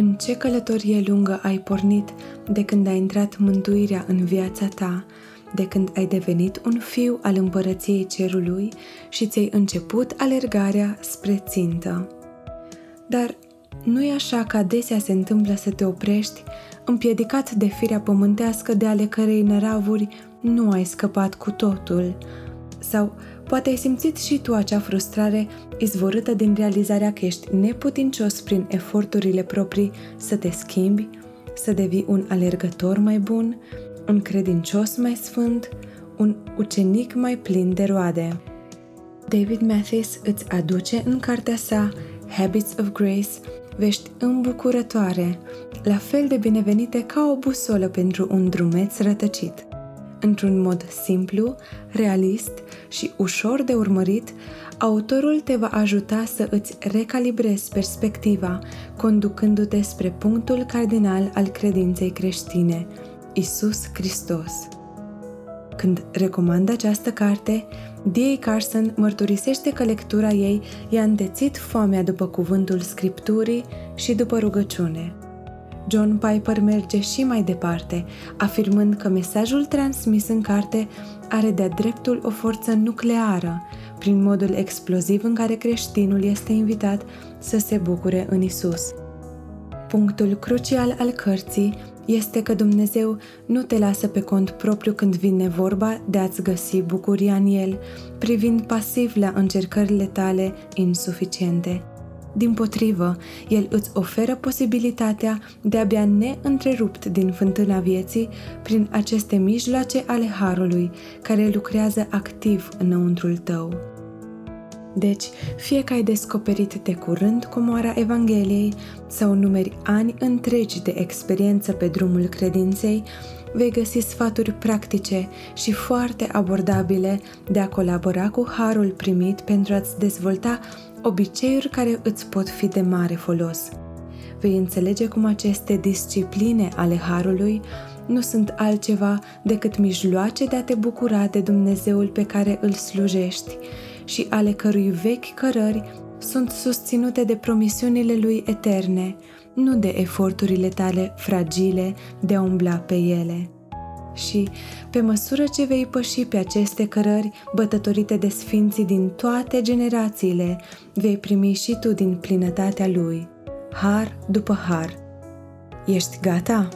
În ce călătorie lungă ai pornit de când a intrat mântuirea în viața ta, de când ai devenit un fiu al împărăției cerului și ți-ai început alergarea spre țintă. Dar nu e așa că adesea se întâmplă să te oprești, împiedicat de firea pământească de ale cărei năravuri nu ai scăpat cu totul. Sau poate ai simțit și tu acea frustrare izvorâtă din realizarea că ești neputincios prin eforturile proprii să te schimbi, să devii un alergător mai bun, un credincios mai sfânt, un ucenic mai plin de roade. David Mathis îți aduce în cartea sa Habits of Grace vești îmbucurătoare, la fel de binevenite ca o busolă pentru un drumeț rătăcit. Într-un mod simplu, realist și ușor de urmărit, autorul te va ajuta să îți recalibrezi perspectiva, conducându-te spre punctul cardinal al credinței creștine, Isus Hristos. Când recomandă această carte, D.A. Carson mărturisește că lectura ei i-a întețit foamea după cuvântul Scripturii și după rugăciune. John Piper merge și mai departe, afirmând că mesajul transmis în carte are de-a dreptul o forță nucleară, prin modul exploziv în care creștinul este invitat să se bucure în Isus. Punctul crucial al cărții este că Dumnezeu nu te lasă pe cont propriu când vine vorba de a-ți găsi bucuria în El, privind pasiv la încercările tale insuficiente. Din potrivă, El îți oferă posibilitatea de a bea neîntrerupt din fântâna vieții prin aceste mijloace ale Harului, care lucrează activ înăuntrul tău. Deci, fie că ai descoperit de curând comoara Evangheliei sau numeri ani întregi de experiență pe drumul credinței, vei găsi sfaturi practice și foarte abordabile de a colabora cu harul primit pentru a-ți dezvolta obiceiuri care îți pot fi de mare folos. Vei înțelege cum aceste discipline ale harului nu sunt altceva decât mijloace de a te bucura de Dumnezeul pe care îl slujești și ale cărui vechi cărări sunt susținute de promisiunile lui eterne, nu de eforturile tale fragile de a umbla pe ele. Și, pe măsură ce vei păși pe aceste cărări bătătorite de sfinții din toate generațiile, vei primi și tu din plinătatea lui, har după har. Ești gata?